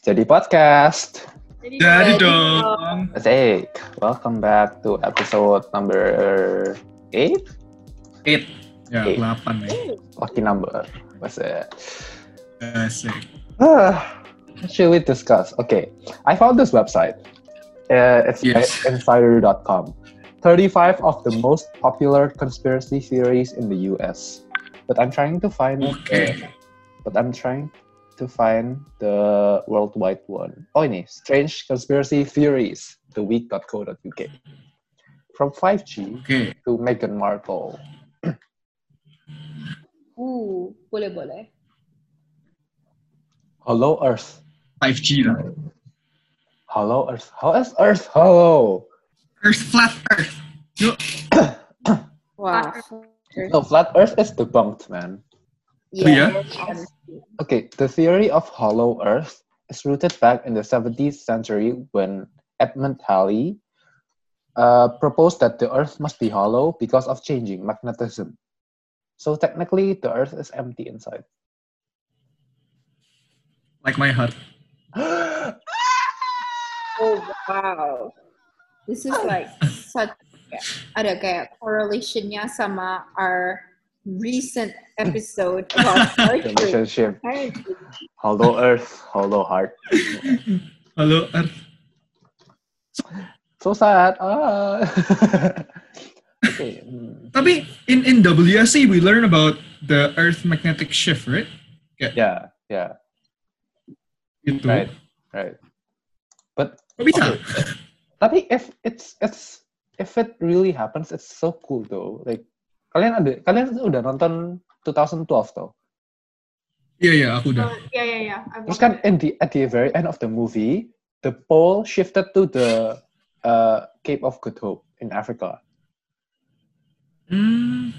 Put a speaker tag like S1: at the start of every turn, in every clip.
S1: Jadi podcast.
S2: Jadi dong.
S1: Asik. Welcome back to episode number 8.
S2: Eight. Ya,
S1: Eight.
S2: delapan nih.
S1: Lucky number. What's it?
S2: Asik.
S1: Ah, what should we discuss? Okay, I found this website. Uh, it's
S2: Yes.
S1: insider.com. 35 of the most popular conspiracy theories in the US. But I'm trying to find
S2: Oke.
S1: but I'm trying to find the worldwide one. Oh ini, Strange Conspiracy Theories, theweek.co.uk. From 5G
S2: Oke.
S1: to Meghan Markle.
S3: Uh, boleh boleh.
S1: Hello Earth.
S2: 5G lah.
S1: Hello Earth. How is Earth hello?
S2: Earth, flat Earth. Yuk.
S3: Wow.
S1: No, flat Earth is debunked, man.
S2: Yeah?
S1: Okay, the theory of hollow Earth is rooted back in the 17th century when Edmund Halley uh, proposed that the Earth must be hollow because of changing magnetism. So technically, the Earth is empty inside.
S2: Like my heart.
S3: Oh wow. This is like such ada kayak correlationnya sama our recent episode about archery.
S1: Relationship, Hello Earth, hello heart.
S2: hello Earth.
S1: So sad. Ah. okay. hmm.
S2: Tapi in in WSC we learn about the Earth magnetic shift, right?
S1: Yeah, yeah,
S2: Gitu.
S1: right, right. But
S2: Kok bisa?
S1: Okay. Tapi if it's it's if it really happens, it's so cool though. Like kalian ada kalian udah nonton 2012 tuh.
S2: Iya iya aku udah.
S4: Yeah, yeah, yeah. I've
S1: Terus kan in the at the very end of the movie, the pole shifted to the uh, Cape of Good Hope in Africa.
S2: Hmm,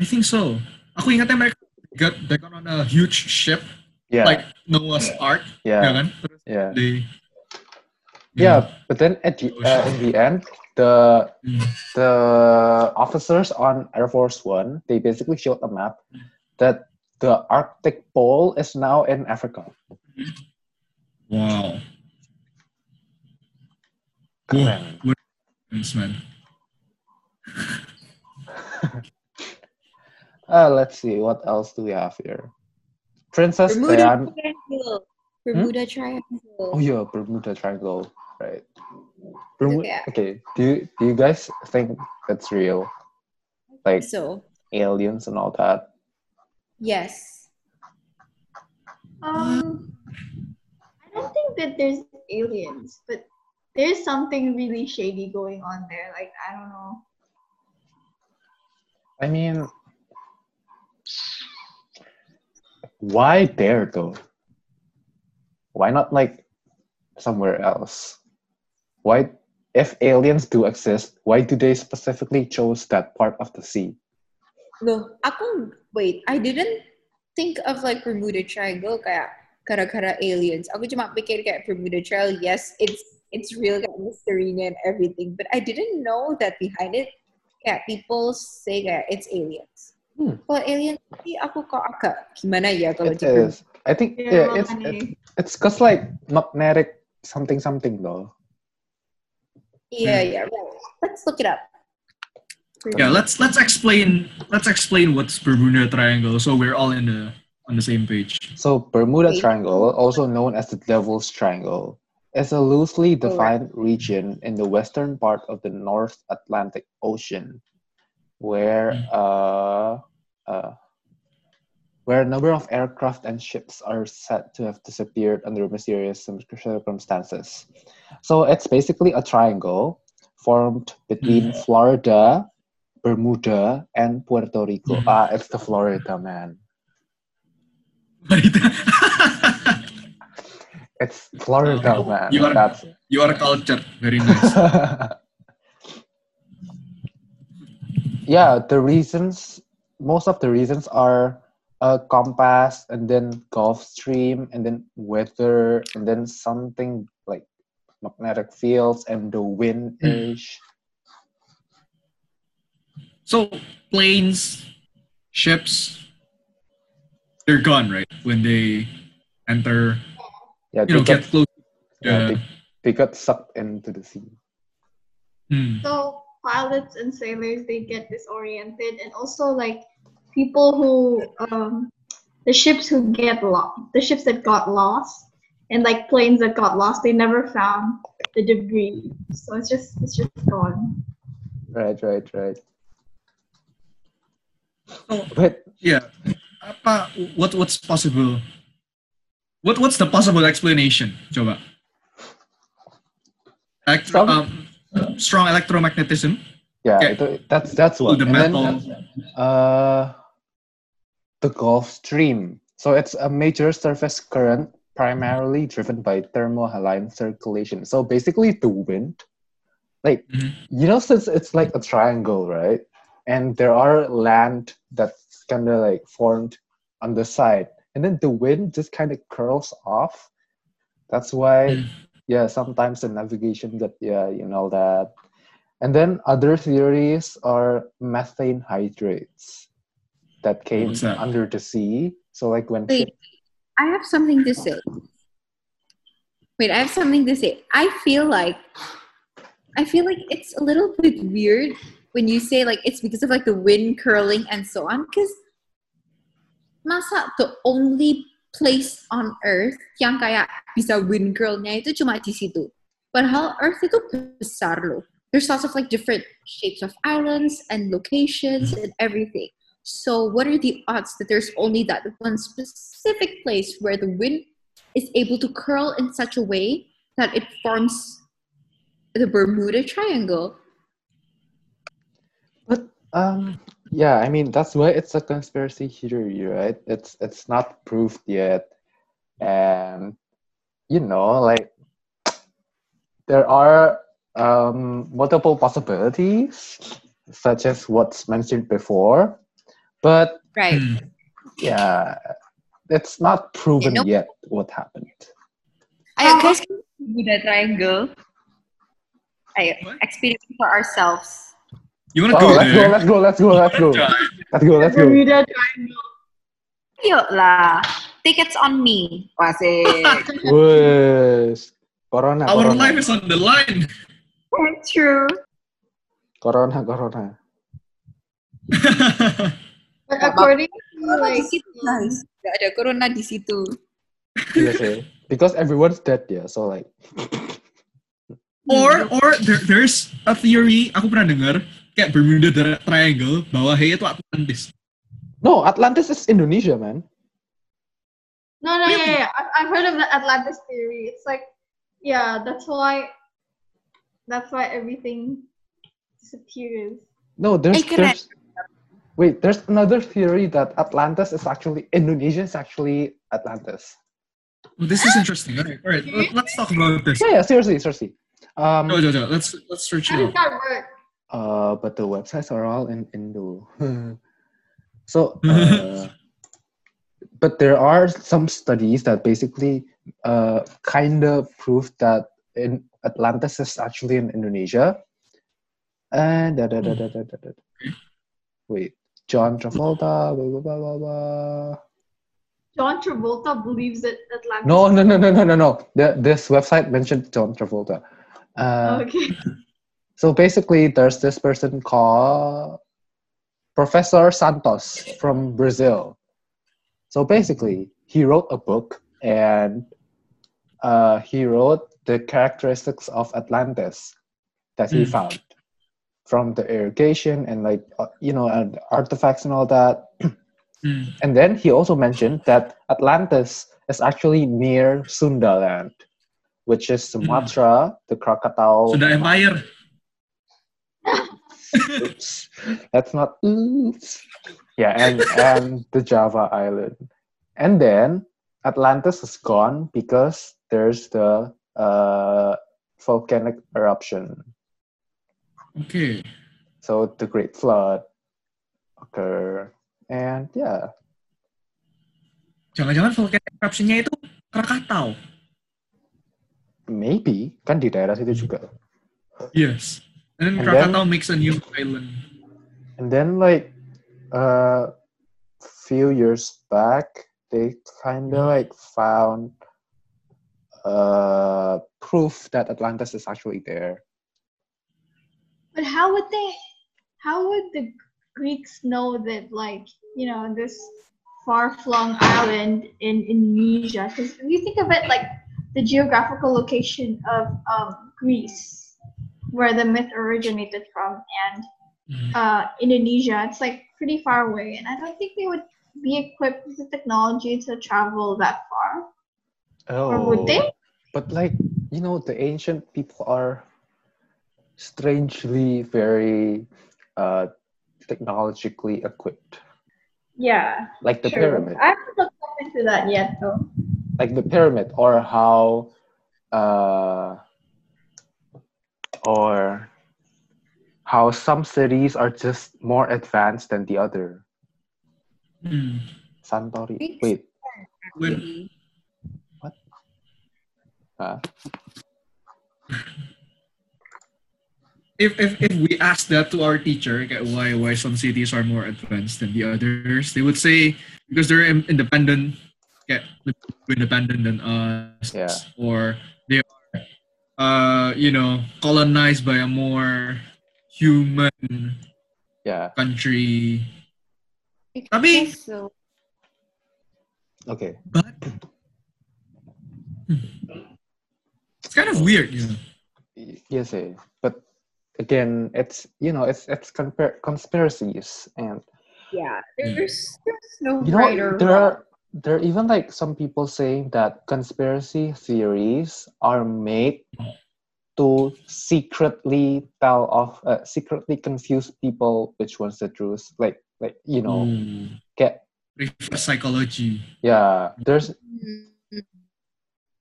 S2: I think so. Aku ingatnya mereka got they got on a huge ship
S1: Yeah,
S2: like Noah's Ark, ya
S1: yeah,
S2: kan? Terus
S1: yeah,
S2: they
S1: yeah. But then at the uh, in the end, the
S2: Hmm.
S1: the officers on Air Force One they basically showed a map that the Arctic pole is now in Africa.
S2: Wow.
S1: Keren.
S2: What happens, man?
S1: Uh, let's see, what else do we have here? Princess
S3: Bermuda
S1: Diana.
S3: Triangle. Bermuda Triangle.
S1: Oh yeah, Bermuda Triangle, right? Bermuda.
S3: Yeah.
S1: Okay, do you do you guys think that's real? Like
S3: So
S1: aliens and all that?
S3: yes.
S4: Um, I don't think that there's aliens, but there's something really shady going on there. Like I don't know.
S1: I mean, why there though? Why not like somewhere else? Why, if aliens do exist, why do they specifically chose that part of the sea?
S3: Loh, aku wait, I didn't think of like Bermuda Triangle kayak gara-gara aliens. Aku cuma pikir kayak Bermuda Triangle, yes, it's it's real kayak mystery-nya and everything, but I didn't know that behind it kayak people say kayak it's aliens.
S1: Hmm.
S3: Kalau aliens sih aku kok agak gimana ya kalau
S1: It
S3: di Bermuda.
S1: is. I think
S4: Yeah,
S1: yeah, it's,
S4: makanya.
S1: it's it's cause like magnetic something something though.
S3: Iya, iya, right. Let's look it up.
S2: Yeah, let's let's explain let's explain what's Bermuda Triangle so we're all in the on the same page.
S1: So Bermuda
S3: Okay.
S1: Triangle, also known as the Devil's Triangle, is a loosely
S3: Oh, right.
S1: defined region in the western part of the North Atlantic Ocean, where
S2: Hmm.
S1: uh, uh, where a number of aircraft and ships are said to have disappeared under mysterious cir- circumstances. So it's basically a triangle formed between
S2: Hmm.
S1: Florida, Bermuda, and Puerto Rico.
S2: Hmm.
S1: Ah, it's the Florida man. It's Florida,
S2: Oh,
S1: man.
S2: you are-
S1: That's
S2: you are cultured, very nice.
S1: yeah. The reasons, most of the reasons are a compass, and then Gulf Stream, and then weather, and then something like magnetic fields and the wind ish.
S2: So planes, ships, they're gone, right? When they enter
S1: Yeah,
S2: you know,
S1: they
S2: get close.
S1: yeah,
S2: Yeah.
S1: they, they got sucked into the sea.
S2: Hmm.
S4: So pilots and sailors they get disoriented, and also like people who um the ships who get lost, the ships that got lost, and like planes that got lost, they never found the debris. So it's just it's just gone.
S1: Right, right, right.
S2: So,
S1: But
S2: yeah. Apa, what what's possible? What what's the possible explanation? Coba. Elect-
S1: Some-
S2: um, strong electromagnetism.
S1: yeah,
S2: Okay.
S1: it- that's that's
S2: Oh,
S1: one.
S2: the
S1: And then, uh, the Gulf Stream. So it's a major surface current primarily driven by thermal thermohaline circulation. So basically, the wind, like
S2: Mhm.
S1: you know, since it's like a triangle, right? And there are land that's kind of like formed on the side, and then the wind just kind of curls off. That's why,
S2: Mm.
S1: yeah, sometimes the navigation that yeah, you know that. And then other theories are methane hydrates that came
S2: that?
S1: under the sea. So like when
S3: Wait, I have something to say. Wait, I have something to say. I feel like I feel like it's a little bit weird when you say like it's because of like the wind curling and so on. Because masa the only place on Earth yang kayak bisa wind curlnya itu cuma di situ. Padahal Earth itu besar loh. There's lots of like different shapes of islands and locations and everything. So, what are the odds that there's only that one specific place where the wind is able to curl in such a way that it forms the Bermuda Triangle?
S1: But um, yeah, I mean that's why it's a conspiracy theory, right? It's it's not proved yet, and you know, like there are um, multiple possibilities, such as what's mentioned before, but
S3: Right.
S2: Hmm.
S1: yeah, it's not proven
S3: know-
S1: yet what happened.
S3: Ayo guys, Bermuda Triangle. Ayo,
S2: What?
S3: experience for ourselves.
S2: You wanna
S1: Oh,
S2: go
S1: let's go,
S2: there?
S1: let's go, let's go, let's go, let's go, let's go.
S4: Bermuda Triangle.
S3: Yuk lah, tickets on me. Wasik.
S1: Wes, corona,
S2: Our
S1: corona,
S2: life is on the line.
S3: True.
S1: corona, corona.
S4: According to like
S3: situ guys. Gak ada corona di situ.
S1: Iya sih. Because everyone's dead ya, so like.
S2: or or there, there's a theory aku pernah dengar kayak Bermuda Tri- Triangle bahwa hey itu Atlantis.
S1: No, Atlantis is Indonesia, man.
S4: No, no, yeah, yeah. I've, I've heard of the Atlantis theory. It's like, yeah, that's why, that's why everything disappears.
S1: No, there's,
S3: Ay, correct.
S1: there's wait, there's another theory that Atlantis is actually Indonesia is actually Atlantis.
S2: Well, this is interesting. All right, all right. let- Let's talk about this.
S1: Yeah, yeah, seriously, seriously. Um,
S2: Go, go, go. Let's let's search
S4: How
S2: it
S4: does that work?
S1: uh, but the websites are all in Indo. so, uh, but there are some studies that basically uh, kind of prove that in Atlantis is actually in Indonesia. And da, da, da, da, da, da, da. wait, John Travolta, blah, blah, blah, blah, blah.
S4: John Travolta believes that Atlantis.
S1: No, no, no, no, no, no, no. The, this website mentioned John Travolta. Uh,
S4: Okay.
S1: So basically, there's this person called Professor Santos from Brazil. So basically, he wrote a book and uh, he wrote the characteristics of Atlantis that he
S2: Mm.
S1: found from the irrigation and like uh, you know and artifacts and all that.
S2: Hmm.
S1: And then he also mentioned that Atlantis is actually near Sundaland, which is Sumatra, the Krakatau.
S2: Sunda Empire.
S1: oops. That's not oops. Yeah, and and the Java island. And then Atlantis is gone because there's the uh, volcanic eruption.
S2: Okay.
S1: So the Great Flood occur. And yeah.
S2: Jangan-jangan volcanic eruption-nya itu Krakatau.
S1: Maybe. Kan di daerah situ juga.
S2: Yes. And then
S1: And
S2: Krakatau makes a new island.
S1: And then like a few years back, they kind of like found uh, proof that Atlantis is actually there.
S4: But how would they? How would the Greeks know that, like, you know, this far-flung island in Indonesia? Because if you think of it, like the geographical location of um, Greece, where the myth originated from, and
S2: Mhm.
S4: uh, Indonesia, it's like pretty far away, and I don't think they would be equipped with the technology to travel that far.
S1: Oh,
S4: Or would they?
S1: But like you know, the ancient people are strangely very uh, technologically equipped,
S4: Yeah,
S1: like the
S4: true.
S1: pyramid.
S4: I haven't looked into that yet, though.
S1: like the pyramid or how uh or how some cities are just more advanced than the other
S2: Hmm.
S1: santori
S3: Greeks
S1: wait
S2: What?
S3: Really?
S1: uh,
S2: if, if, if we ask that to our teacher, okay, why why some cities are more advanced than the others, they would say because they're in- independent, okay, independent than us,
S1: Yeah.
S2: or they are, uh, you know, colonized by a more human
S1: yeah
S2: country.
S3: I so.
S1: okay
S2: But it's kind of weird, you know.
S1: Yes eh. but again it's you know it's it's compar- conspiracies and
S3: Yeah, there's there's no
S1: you know
S3: right or
S1: there
S3: wrong.
S1: are there are even like some people saying that conspiracy theories are made to secretly tell off uh, secretly confuse people which one's the truth like like you know
S2: Ooh.
S1: get
S2: Reverse psychology.
S1: yeah there's
S3: Mhm.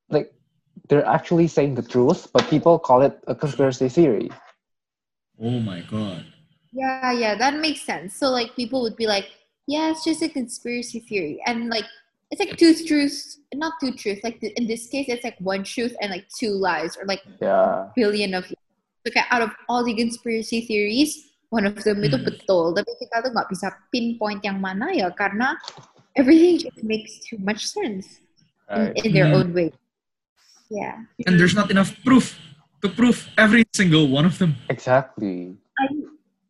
S1: like they're actually saying the truth but people call it a conspiracy theory
S2: Oh my god.
S3: Yeah, yeah, that makes sense. So like people would be like, yeah, it's just a conspiracy theory, and like it's like two truths, not two truths. Like th- in this case, it's like one truth and like two lies, or like
S1: yeah
S3: billion of. So kaya out of all the conspiracy theories, one of them itu
S2: Hmm.
S3: betul, tapi kita tuh nggak bisa pinpoint yang mana ya karena everything just makes too much sense in, in their
S2: Hmm.
S3: own way. Yeah.
S2: And there's not enough proof to prove every single one of them.
S1: exactly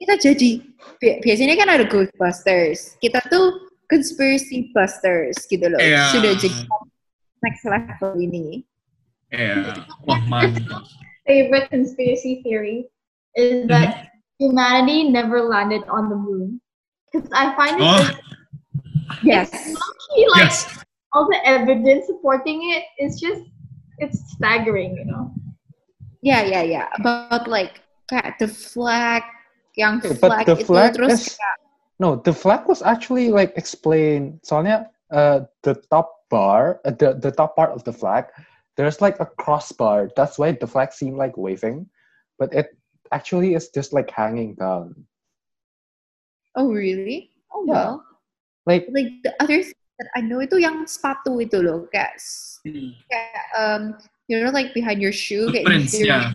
S3: kita jadi bi- biasanya kan ada Ghostbusters kita tuh conspiracy busters gitu loh
S2: Yeah.
S3: sudah jadi next level ini
S2: Yeah. Wah, mantap.
S4: Favorite conspiracy theory is that mhm. humanity never landed on the moon. Because I find it
S2: Oh,
S3: yes
S4: actually, like
S2: yes.
S4: all the evidence supporting it is just it's staggering, you know.
S3: Yeah yeah yeah. About like kayak the flag yang
S1: Okay,
S3: flag
S1: but the
S3: itu
S1: flag
S3: terus
S1: is no the flag was actually like explained. Soalnya uh the top bar uh, the the top part of the flag there's like a crossbar. That's why the flag seemed like waving but it actually is just like hanging down.
S3: Oh really? Oh
S1: Yeah.
S3: well.
S1: Like
S3: like the other thing that I know itu yang sepatu itu loh kayak s- kayak um you know like behind your shoe kayak
S2: Footprints,
S3: there-
S2: yeah.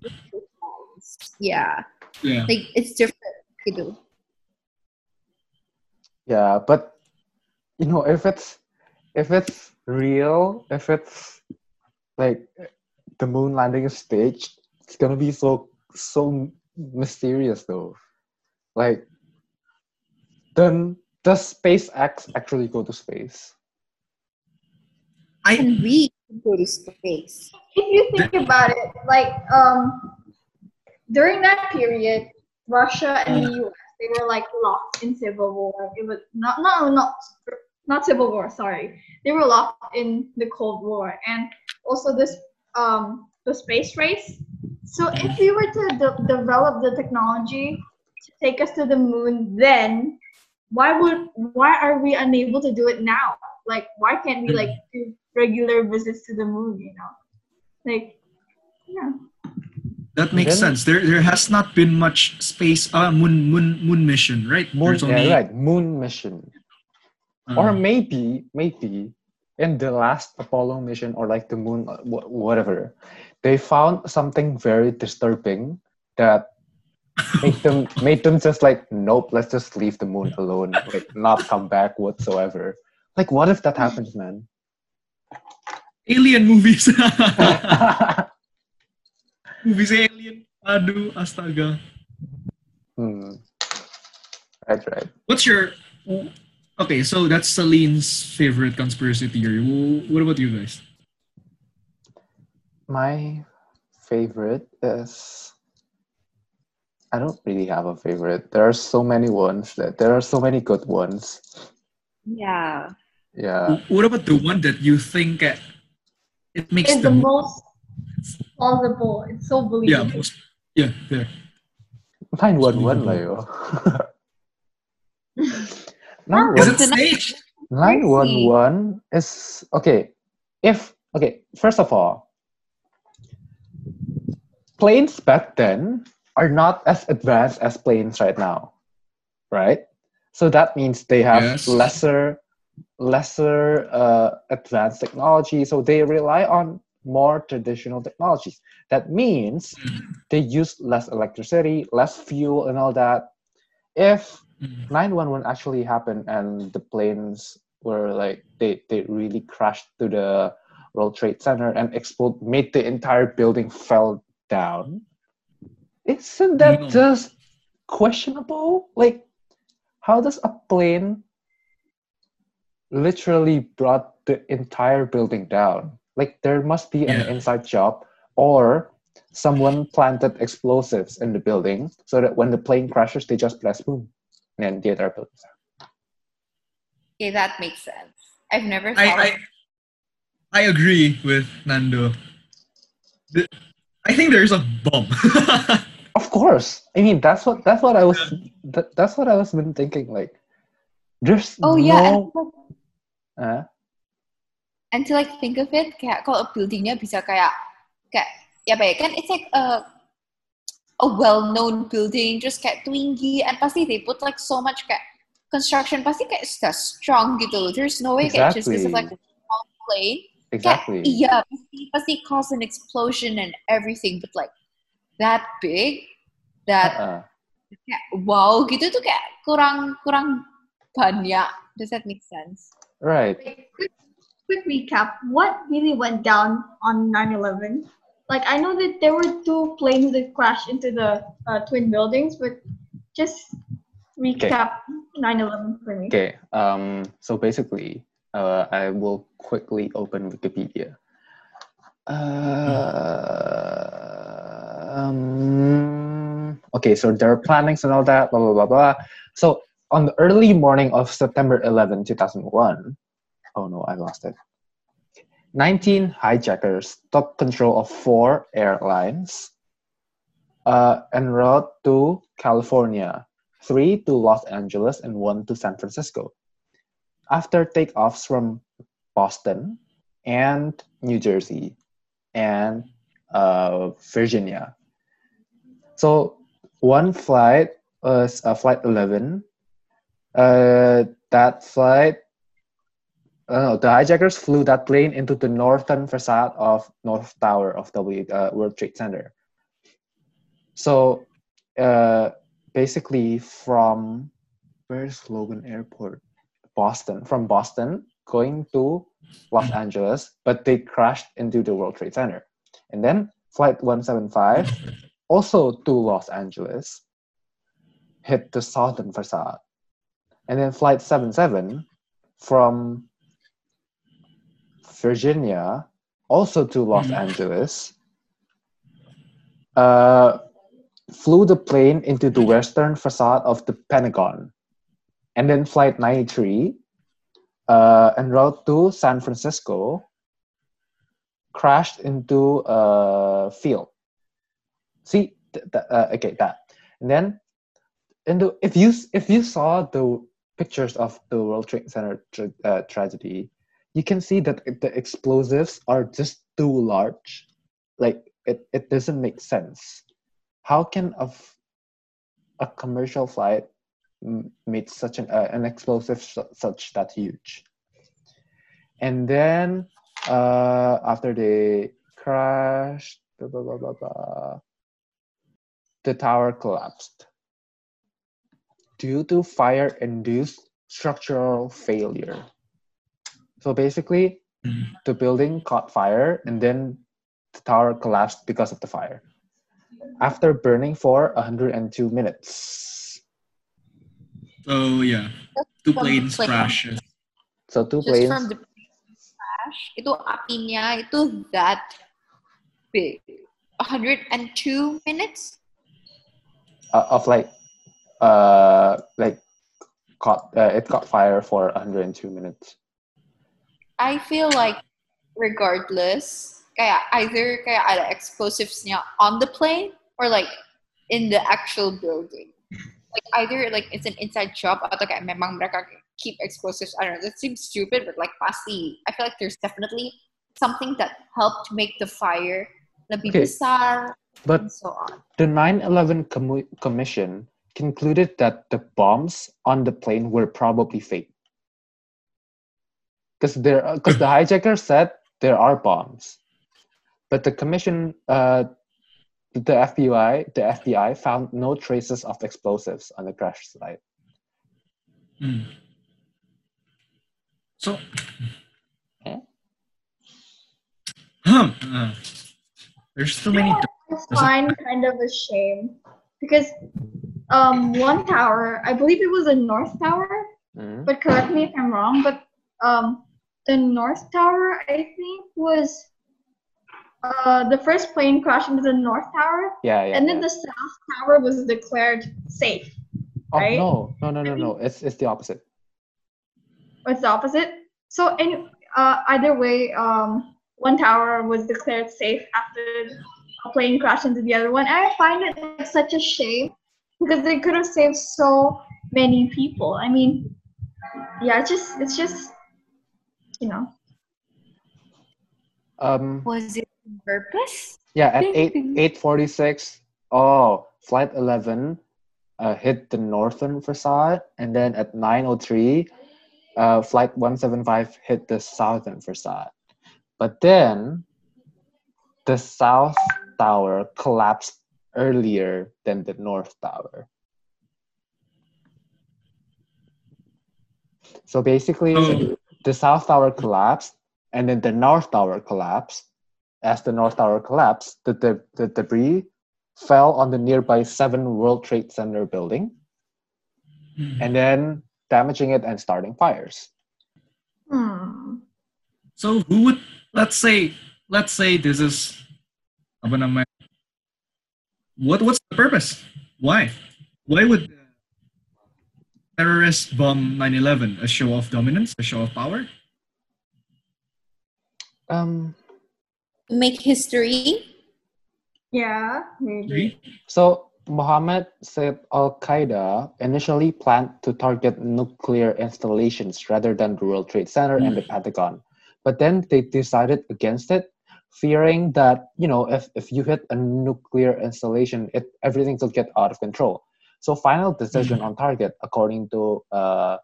S3: yeah.
S2: Yeah.
S3: like it's different gitu
S1: yeah but you know if it's if it's real if it's like the moon landing is staged it's gonna be so so mysterious though. Like then does SpaceX actually go to space?
S2: I
S3: and we? can go to space
S4: If you think about it, like um during that period, Russia and the US they were like locked in civil war. It was not no not not civil war, sorry. They were locked in the Cold War and also this um the space race. So if we were to de- develop the technology to take us to the moon then why would why are we unable to do it now? Like why can't we like do regular visits to the moon, you know? Like yeah.
S2: that makes
S1: Then-
S2: sense. There there has not been much space uh moon moon moon mission, right?
S1: moon
S2: There's only
S1: yeah, right moon mission
S2: uh,
S1: or maybe maybe in the last apollo mission or like the moon uh, whatever they found something very disturbing that made them made them just like nope let's just leave the moon alone like not come back whatsoever like what if that happens man
S2: Alien movies. movies alien. Aduh, astaga.
S1: Hmm. Right, right.
S2: What's your Okay, so that's Celine's favorite conspiracy theory. What about you guys?
S1: My favorite is I don't really have a favorite. There are so many ones that there are so many good ones.
S3: Yeah.
S1: Yeah.
S2: What about the one that you think uh, it makes
S4: It's
S2: the
S4: the
S2: most?
S4: most plausible. It's so
S2: Yeah,
S4: believable.
S2: most, yeah, there.
S1: 911 lah yo.
S2: Is
S1: 911
S2: it staged?
S1: 911 is okay. If okay, first of all, planes back then are not as advanced as planes right now, right? So that means they have
S2: Yes.
S1: lesser lesser uh, advanced technology. So they rely on more traditional technologies. That means they use less electricity, less fuel, and all that. If
S2: Mhm.
S1: 911 actually happened and the planes were like they they really crashed to the World Trade Center and explode made the entire building fell down. Isn't that
S2: No.
S1: just questionable? Like how does a plane literally brought the entire building down? Like there must be an
S2: Yeah.
S1: inside job or someone planted explosives in the building so that when the plane crashes they just blast boom and the entire building.
S3: Okay, that makes sense. I've never thought
S2: I, I I agree with Nando. The- I think there's a bomb.
S1: Of course. I mean, that's what that's what I was that, that's what I was been thinking. Like, there's
S3: Oh yeah, and,
S1: no. Uh,
S3: and to like think of it, kayak kalau buildingnya bisa kayak kayak ya apa ya kan it's like a a well-known building, just kayak tinggi, and pasti they put like so much kayak construction pasti kayak sudah strong gitu. There's no way kayak just because of like a small plane, kayak
S1: exactly.
S3: iya pasti pasti cause an explosion and everything, but like that big, that
S1: Uh-uh.
S3: kayak wow gitu tuh kayak kurang kurang banyak. Does that make sense?
S1: Right.
S4: Quick, quick recap. What really went down on 9/11? Like I know that there were two planes that crashed into the uh, twin buildings, but just recap 9/11 for me.
S1: Okay. Um. So basically, uh, I will quickly open Wikipedia. Uh, um, okay. So there are plannings and all that. Blah blah blah blah. So on the early morning of September 11, 2001. Oh no, I lost it. 19 hijackers took control of four airlines uh, en route to California, three to Los Angeles, and one to San Francisco. After takeoffs from Boston and New Jersey and uh, Virginia. So one flight was uh, flight 11. Uh, that flight uh, the hijackers flew that plane into the northern facade of North Tower of the uh, World Trade Center. So, uh, basically, from where's Logan Airport? Boston. From Boston, going to Los Angeles, but they crashed into the World Trade Center. And then flight 175, also to Los Angeles, hit the southern facade. And then flight 77 from Virginia, also to Los
S2: Mhm.
S1: Angeles, uh, flew the plane into the western facade of the Pentagon. And then Flight 93, uh, en route to San Francisco, crashed into a field. See, th- th- uh, okay, that. And then, in the, if you if you saw the pictures of the World Trade Center tra- uh, tragedy, you can see that the explosives are just too large. Like it, it doesn't make sense. How can a, f- a commercial flight m- made such an uh, an explosive su- such that huge? And then uh, after they crashed, blah, blah, blah, blah, blah, the tower collapsed due to fire-induced structural failure. So basically,
S2: Mm.
S1: the building caught fire and then the tower collapsed because of the fire. After burning for 102 minutes.
S2: Oh yeah, two planes
S3: plane.
S2: crashes.
S1: So two
S3: Just
S1: planes.
S3: from the crash, itu api niya, itu that big. 102 minutes?
S1: uh, of like uh like caught uh, it caught fire for 102 minutes
S3: I feel like regardless, kaya either kaya ada explosives niya on the plane or like in the actual building. Like either like it's an inside job atau kayak memang mereka keep explosives. I don't know. That seems stupid, but like pasti. I feel like there's definitely something that helped make the fire lebih
S1: Okay.
S3: besar
S1: but
S3: so on.
S1: the 9-11 commu- commission concluded that the bombs on the plane were probably fake because there because the hijacker said there are bombs but the commission uh the fbi the fbi found no traces of explosives on the crash site
S2: Mm. So,
S1: Eh?
S2: huh? uh, there's so many.
S4: I find kind of a shame because um one tower, I believe it was a north tower,
S1: Mhm.
S4: but correct me if I'm wrong, but um the north tower I think was uh the first plane crashed into the north tower
S1: yeah yeah,
S4: and then
S1: yeah.
S4: the south tower was declared safe.
S1: oh
S4: right?
S1: no no no no no it's it's the opposite
S4: It's the opposite. So any, uh, either way, um, one tower was declared safe after a plane crashed into the other one. And I find it like, such a shame because they could have saved so many people. I mean, yeah, it's just it's just you know.
S1: um
S3: Was it on purpose?
S1: Yeah, at eight
S3: ding.
S1: eight forty six. Oh, flight eleven uh, hit the northern facade, and then at nine o three, uh, flight one seven five hit the southern facade. But then, the south tower collapsed earlier than the north tower. So basically,
S2: Oh.
S1: the south tower collapsed, and then the north tower collapsed. As the north tower collapsed, the, the, the debris fell on the nearby Seven World Trade Center building,
S2: Mm.
S1: and then damaging it and starting fires.
S2: So who would let's say let's say this is apa namanya? What what's the purpose? Why? Why would terrorists bomb 9/11? A show of dominance, a show of power?
S1: Um,
S3: Make history?
S4: Yeah, maybe.
S1: so Mohammed said Al Qaeda initially planned to target nuclear installations rather than the World Trade Center and the Pentagon, but then they decided against it, fearing that you know if, if you hit a nuclear installation, it everything will get out of control. So final decision on target, according to uh,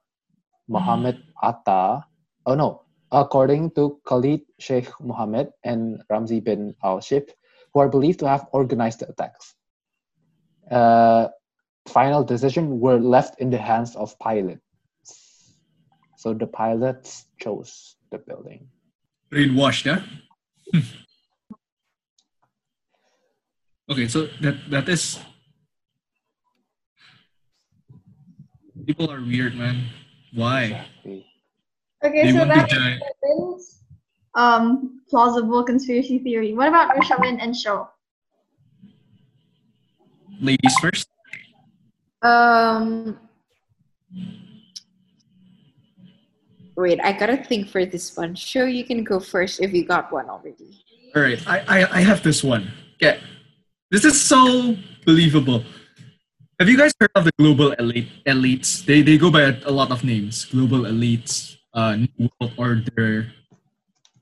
S1: Mohammed Atta, oh no, according to Khalid Sheikh Mohammed and Ramzi bin al-Shibh, who are believed to have organized the attacks uh, final decision were left in the hands of pilots. So the pilots chose the building.
S2: Brainwashed, yeah? Hmm. okay, so that that is people are weird, man. Why?
S4: Okay,
S2: They
S4: so that's
S2: die.
S4: Um plausible conspiracy theory. What about Rishabin and Show?
S2: Ladies first.
S3: Um, wait, I gotta think for this one. Sure, you can go first if you got one already.
S2: All right, I, I, I have this one. Okay. This is so believable. Have you guys heard of the global elite elites? They, they go by a, a lot of names. Global elites, uh, New World Order,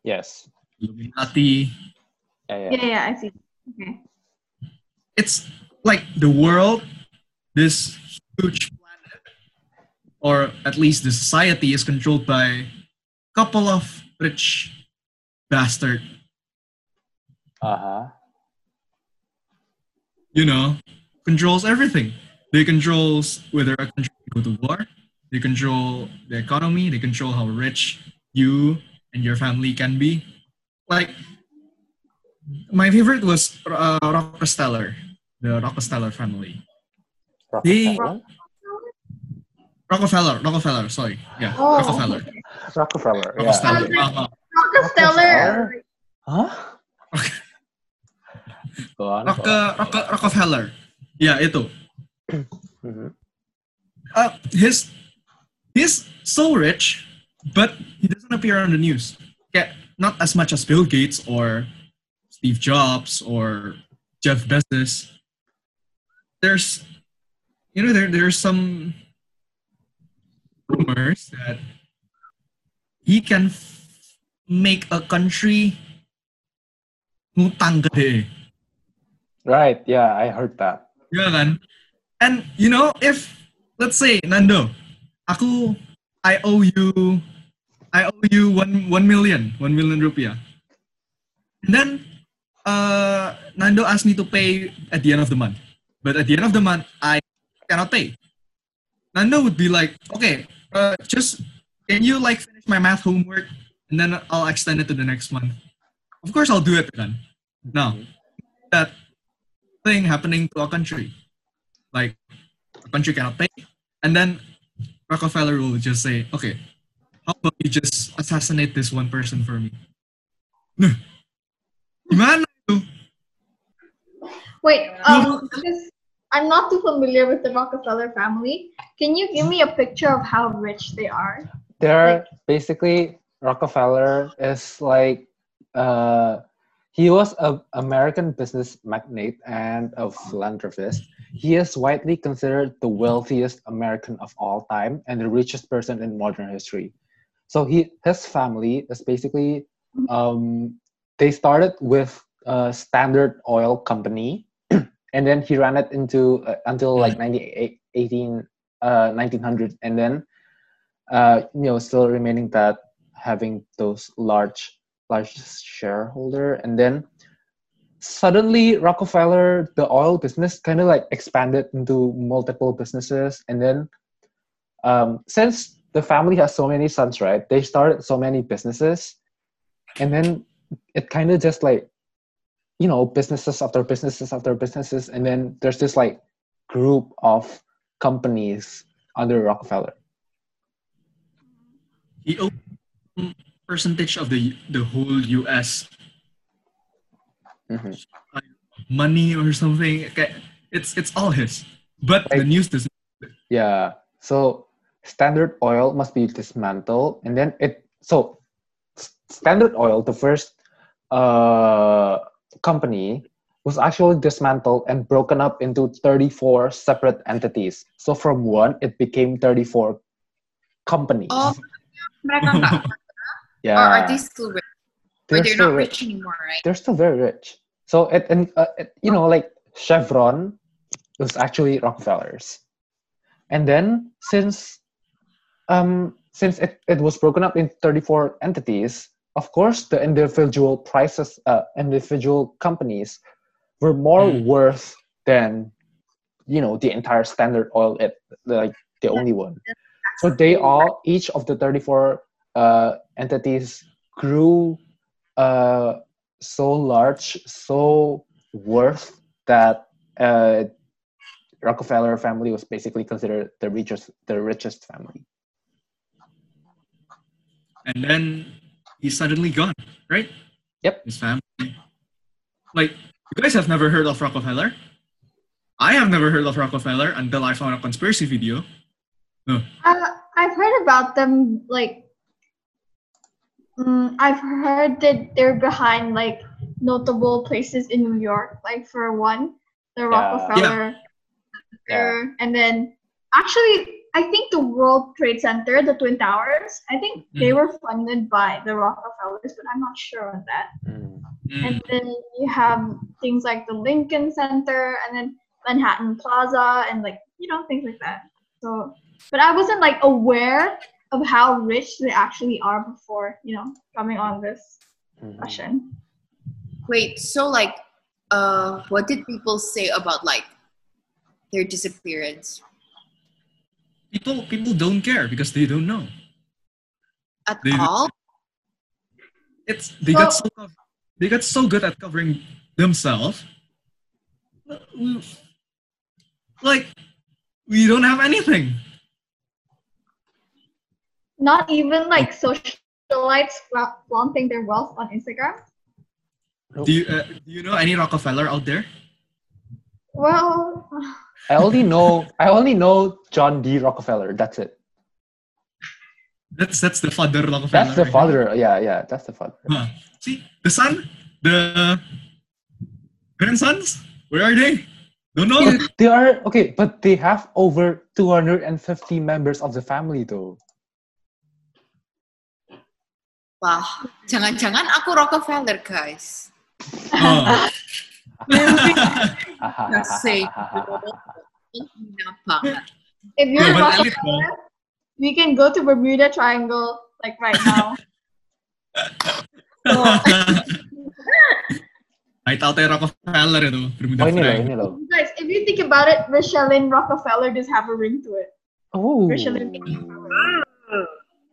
S1: Yes.
S2: Illuminati.
S1: Yeah, yeah.
S4: Yeah, yeah, I see. Okay.
S2: It's like the world, this huge planet, or at least the society, is controlled by a couple of rich bastard.
S1: Uh huh.
S2: you know, controls everything. They controls whether a country can go to war. They control the economy. They control how rich you and your family can be. Like, my favorite was uh, Rockefeller, the Rockefeller family. They-
S1: Rockefeller?
S2: Rockefeller, Rockefeller, sorry. Yeah,
S4: Oh,
S2: Rockefeller.
S1: Rockefeller. Yeah.
S2: Rockefeller.
S4: Okay.
S2: Uh-huh.
S4: Rockefeller.
S1: Huh? Go on.
S2: Rocke. Rocke, Rockefeller. Yeah, itu.
S1: Mhm.
S2: Uh, his he's so rich, but he doesn't appear on the news. Yeah, not as much as Bill Gates or Steve Jobs or Jeff Bezos. There's, you know, there there's some rumors that he can f- make a country ngutang gede.
S1: Right. Yeah, I heard that.
S2: Yeah, kan? And you know, if let's say Nando, aku I owe you I owe you one one million, one million rupiah. And then uh Nando asked me to pay at the end of the month. But at the end of the month I cannot pay. Nando would be like, okay, uh just can you like finish my math homework and then I'll extend it to the next month. Of course I'll do it then. Now that thing happening to a country. Like a country cannot pay. And then Rockefeller will just say, okay, how about you just assassinate this one person for me? Gimana itu?
S4: Wait, um, because I'm not too familiar with the Rockefeller family. Can you give me a picture of how rich they are?
S1: They're basically Rockefeller is like uh he was a American business magnate and a philanthropist. He is widely considered the wealthiest American of all time and the richest person in modern history. So he his family is basically um they started with a standard oil company and then he ran it into uh, until like 98 18 uh 1900 and then uh, you know, still remaining that having those large, large shareholder, and then suddenly Rockefeller, the oil business, kind of like expanded into multiple businesses, and then um, since the family has so many sons, right? They started so many businesses, and then it kind of just like, you know, businesses after businesses after businesses, and then there's this like group of companies under Rockefeller.
S2: He owns percentage of the the whole US
S1: Mhm.
S2: money or something. It's it's all his. But the news doesn't
S1: Yeah. So Standard Oil must be dismantled, and then it. So Standard Oil, the first uh, company, was actually dismantled and broken up into 34 separate entities. So from one, it became 34 companies.
S3: Oh, mereka nggak.
S1: yeah.
S3: Or are they still rich?
S1: They're,
S3: they're
S1: still
S3: not
S1: rich.
S3: rich anymore, right?
S1: They're still very rich. So it and uh, it, you know like Chevron was actually Rockefellers, and then since um since it, it was broken up in 34 entities, of course the individual prices uh, individual companies were more
S2: Mm.
S1: worth than you know the entire Standard Oil it like the only one. So they all each of the 34 uh, entities grew uh, so large, so worth that uh, Rockefeller family was basically considered the richest, the richest family.
S2: and then he's suddenly gone, right?
S1: Yep.
S2: His family. Like, you guys have never heard of Rockefeller? I have never heard of Rockefeller until I found a conspiracy video. No.
S4: Uh, I've heard about them. Like, mm, I've heard that they're behind like notable places in New York. Like for one, the Rockefeller, Center, and then actually, I think the World Trade Center, the Twin Towers. I think they
S2: Mm.
S4: were funded by the Rockefellers, but I'm not sure on that.
S1: Mm.
S4: And then you have things like the Lincoln Center and then Manhattan Plaza and like you know things like that. So, but I wasn't like aware of how rich they actually are before you know coming on this
S1: Mhm.
S4: session.
S3: Wait, so like, uh, what did people say about like their disappearance
S2: People people don't care because they don't know.
S3: at
S2: They-
S3: all?
S2: it's they got so they got so good at covering themselves. Like we don't have anything.
S4: Not even like socialites flaunting their wealth on Instagram.
S2: Do you uh, do you know any Rockefeller out there?
S4: Well,
S1: I only know I only know John D. Rockefeller. That's it.
S2: That's that's the father Rockefeller.
S1: That's the
S2: right?
S1: father. Yeah, yeah, that's the father.
S2: Huh. See the son, the grandsons. Where are they? Don't know.
S1: They are okay, but they have over 250 members of the family though.
S3: Wah, jangan-jangan aku Rockefeller, guys.
S2: Oh.
S3: Kasi, hina
S4: if you're
S2: Yeah, but
S4: Rockefeller,
S2: uh,
S4: we can go to Bermuda Triangle like right now.
S2: Ay, tao tayo Rockefeller eh, ito. Bermuda
S1: Oh, ini loh,
S2: Triangle.
S1: ini loh.
S4: Guys, if you think about it, Richelieu Rockefeller does have a ring to it.
S1: Oh.
S4: Richelieu.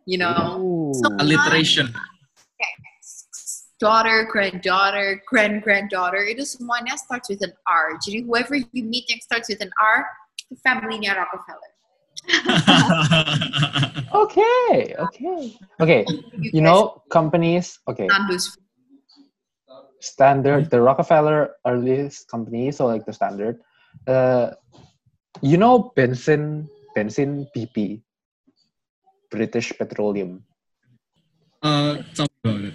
S3: You know,
S1: Ooh.
S3: So-
S2: Alliteration.
S3: Daughter, granddaughter, grand granddaughter, itu semuanya starts with an R. Jadi whoever you meet yang starts with an R, the family-nya Rockefeller.
S1: Okay, okay. Okay, you know, companies, okay, standard, the Rockefeller earliest company, so like the standard, uh, you know, Benson, Benson BP, British Petroleum.
S2: uh, tell me about it.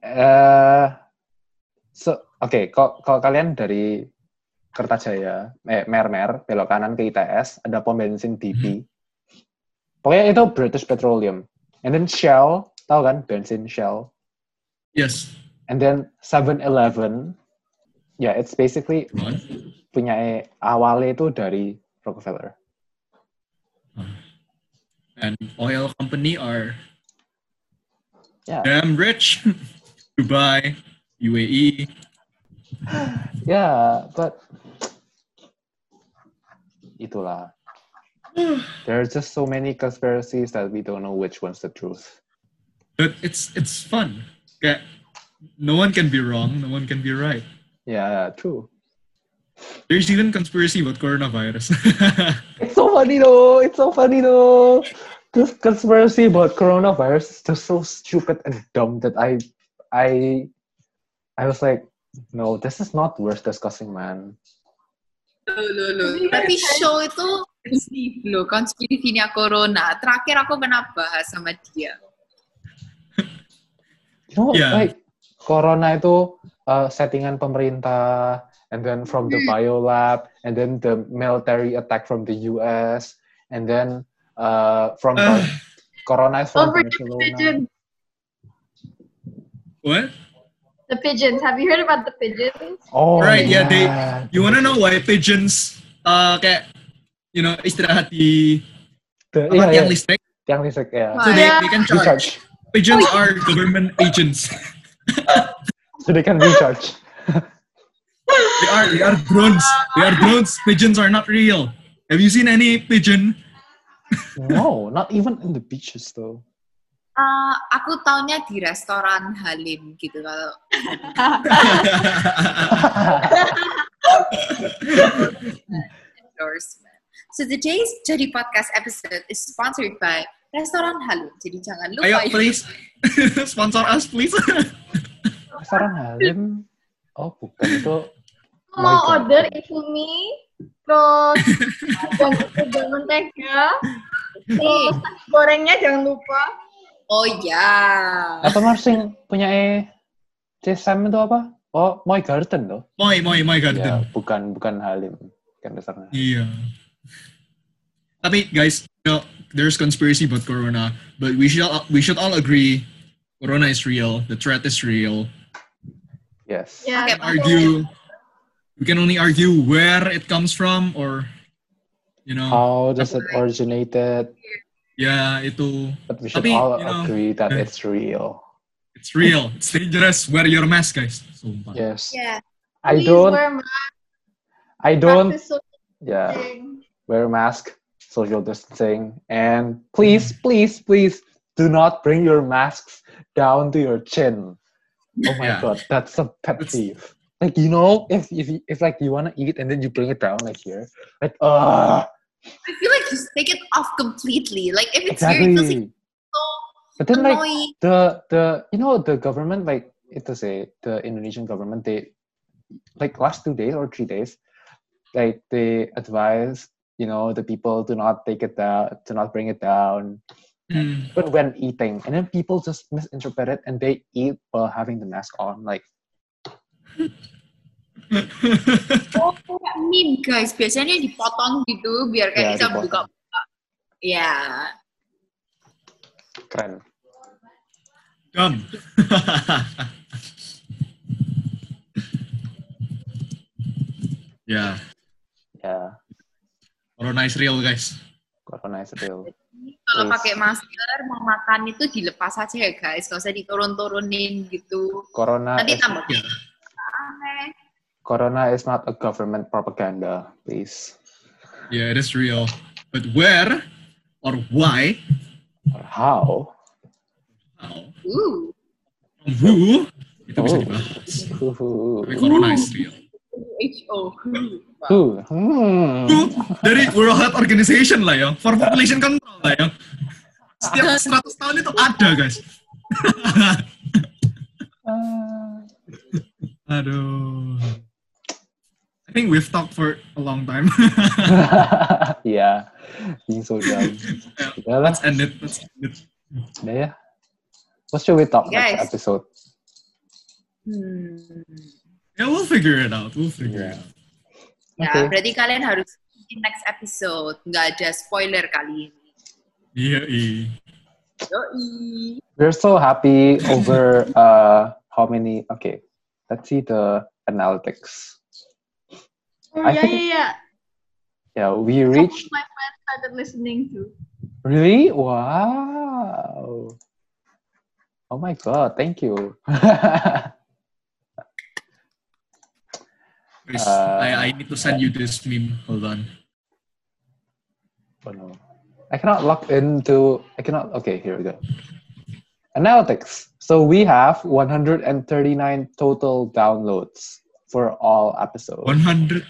S1: Eh, so oke, kalau kalau kalian dari Kertajaya, eh, Mermer, belok kanan ke ITS, ada pom bensin BP. Pokoknya itu British Petroleum. And then Shell, tahu kan bensin Shell.
S2: Yes.
S1: And then 7-Eleven, ya it's basically
S2: What?
S1: punya eh, awalnya itu dari Rockefeller.
S2: And oil company are
S1: Yeah.
S2: damn rich. Dubai, UAE.
S1: Yeah, but itulah. There are just so many conspiracies that we don't know which one's the truth.
S2: But it's it's fun. Yeah. No one can be wrong. No one can be right.
S1: Yeah, true.
S2: There's even conspiracy about coronavirus.
S1: It's so funny though. It's so funny though. This conspiracy about coronavirus is just so stupid and dumb that I, I, I was like, no, this is not worth discussing, man.
S3: Loh, loh, loh. Tapi show itu loh, konspirasinya Corona. Terakhir aku pernah bahas sama dia.
S1: You know,
S2: Yeah.
S1: like corona itu uh, settingan pemerintah, and then from the biolab, and then the military attack from the U.S., and then uh, from
S2: Uh.
S1: corona is from Barcelona.
S4: Pigeons.
S2: what?
S4: The pigeons. Have you heard about the pigeons?
S1: Oh,
S2: Right, yeah, they- You wanna know why pigeons uh kayak you know istirahat di
S1: The,
S2: apa,
S1: yeah,
S2: tiang
S1: yeah.
S2: listrik?
S1: Tiang listrik, yeah.
S2: So they,
S4: Yeah.
S2: they can charge.
S1: Recharge.
S2: Pigeons are government agents.
S1: So they can recharge.
S2: They are they are drones. They are drones. Pigeons are not real. Have you seen any pigeon?
S1: no, not even in the beaches though.
S3: Ah, aku taunya di restoran Halim gitu kalau endorsement. So today's Jadi Podcast episode is sponsored by Restoran Halim. Jadi jangan lupa
S2: Ayo
S3: ya.
S2: please sponsor us please.
S1: Restoran Halim. Oh, bukan itu.
S4: Mau
S1: God.
S4: order Indomie, terus jangan jangan mentega, terus gorengnya jangan lupa.
S3: Oh ya.
S1: Atau Marsing punya eh CSM itu apa? Oh, Moy Garden loh.
S2: Moy moy moy
S1: Ya,
S2: garden.
S1: bukan bukan Halim. Bukan restoran.
S2: Iya. Tapi guys, you know, there's conspiracy about corona, but we should all, we should all agree corona is real. The threat is real.
S1: Yes.
S4: Yeah.
S3: Okay,
S2: Argue. We can only argue where it comes from or you know.
S1: How does it originated?
S2: Yeah, itu
S1: But we should
S2: Tapi,
S1: all
S2: you know,
S1: agree that
S2: eh.
S1: it's real.
S2: it's real. It's dangerous. Wear your mask, guys. Sumpah.
S1: Yes.
S4: Yeah.
S1: I
S4: Please
S1: don't.
S4: wear mask,
S1: I don't. Yeah.
S4: distancing.
S1: Wear a mask. Social distancing. And please, please, please do not bring your masks down to your chin. Oh my
S2: Yeah.
S1: god, that's a pet
S2: That's-
S1: peeve. Like you know, if if you- if like you wanna eat and then you bring it down like here, like uh
S3: I feel like just take it off completely. Like if it's here, it feels like
S1: exactly.
S3: so
S1: But then like the the you know the government like it to say the Indonesian government they like last two days or three days like they advise you know the people to not take it down to not bring it down
S2: Mm.
S1: but when eating and then people just misinterpret it and they eat while having the mask on like
S3: Oh, kayak meme guys. Biasanya dipotong gitu biar
S1: Ya,
S3: kayak bisa
S1: dipotong.
S3: buka-buka. Ya.
S1: keren
S2: Dumb. yeah,
S1: ya
S2: corona is real, guys.
S1: corona is real
S3: Kalau pakai masker mau makan itu dilepas aja ya guys. Gak usah diturun-turunin gitu.
S1: corona
S3: Nanti tambah
S2: Yeah.
S3: aneh.
S1: Corona is not a government propaganda please
S2: Yeah, it is real. But where or why?
S1: or how
S2: How? From who? Itu bisa dibahas.
S1: Who?
S2: Tapi corona is real.
S3: WHO.
S1: Who? Hmm.
S2: Who? Dari World Health Organization lah ya, for population control lah ya. Setiap 100 tahun itu ada, guys.
S1: Ah.
S2: Aduh. I think we've talked for a long time.
S1: yeah, being so dumb.
S2: Yeah,
S1: Udah lah,
S2: Let's end it. Let's end it.
S1: udah ya. What should we talk
S3: Guys.
S1: next episode?
S3: Hmm.
S2: Yeah, we'll figure it out. We'll figure
S1: Yeah.
S2: it out.
S3: Ya,
S1: Okay.
S3: berarti kalian harus di next episode. Nggak ada spoiler kali ini.
S2: Iya, iya.
S3: Yoi.
S1: We're so happy over uh how many. Okay, let's see the analytics.
S4: Oh,
S1: I
S4: yeah,
S1: think-
S4: yeah, yeah.
S1: Yeah, we
S4: Some of
S1: reached
S4: my friends started listening to.
S1: really. Wow. Oh my god! Thank you.
S2: Guys,
S1: Uh,
S2: I, I need to send you this meme. Hold on.
S1: Oh no. I cannot log into I cannot okay, here we go. Analytics. So we have 139 total downloads for all episodes.
S2: 100.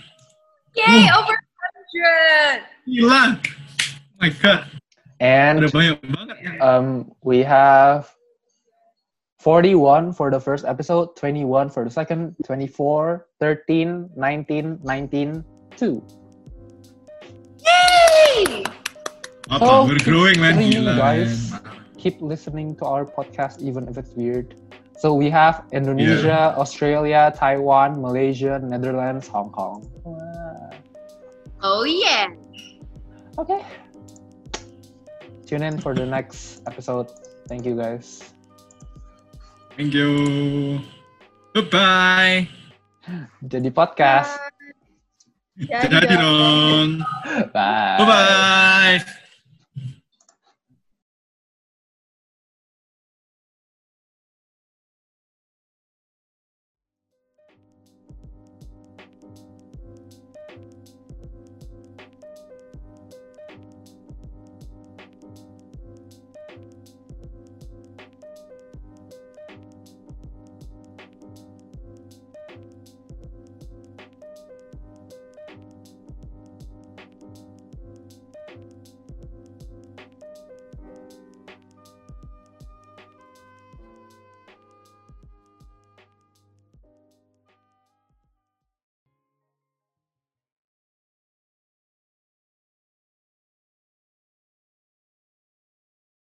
S3: Yay, over 100!
S2: Gila. Oh my god.
S1: And
S2: Ada banyak banget yang
S1: um we have 41 for the first episode, 21 for the second, 24, 13, 19, 19, 2.
S3: Yay!
S2: apa?
S1: Oh,
S2: We're growing, man.
S1: keep
S2: Gila,
S1: guys.
S2: man.
S1: Keep listening to our podcast even if it's weird. So we have Indonesia, Australia, Taiwan, Malaysia, Netherlands, Hong Kong.
S3: Oh yeah!
S1: Okay. Tune in for the next episode. Thank you guys.
S2: Thank you. Goodbye.
S1: Jadi podcast.
S4: Jadi
S2: Jadi
S4: dong.
S2: dong.
S1: Bye.
S2: Bye-bye.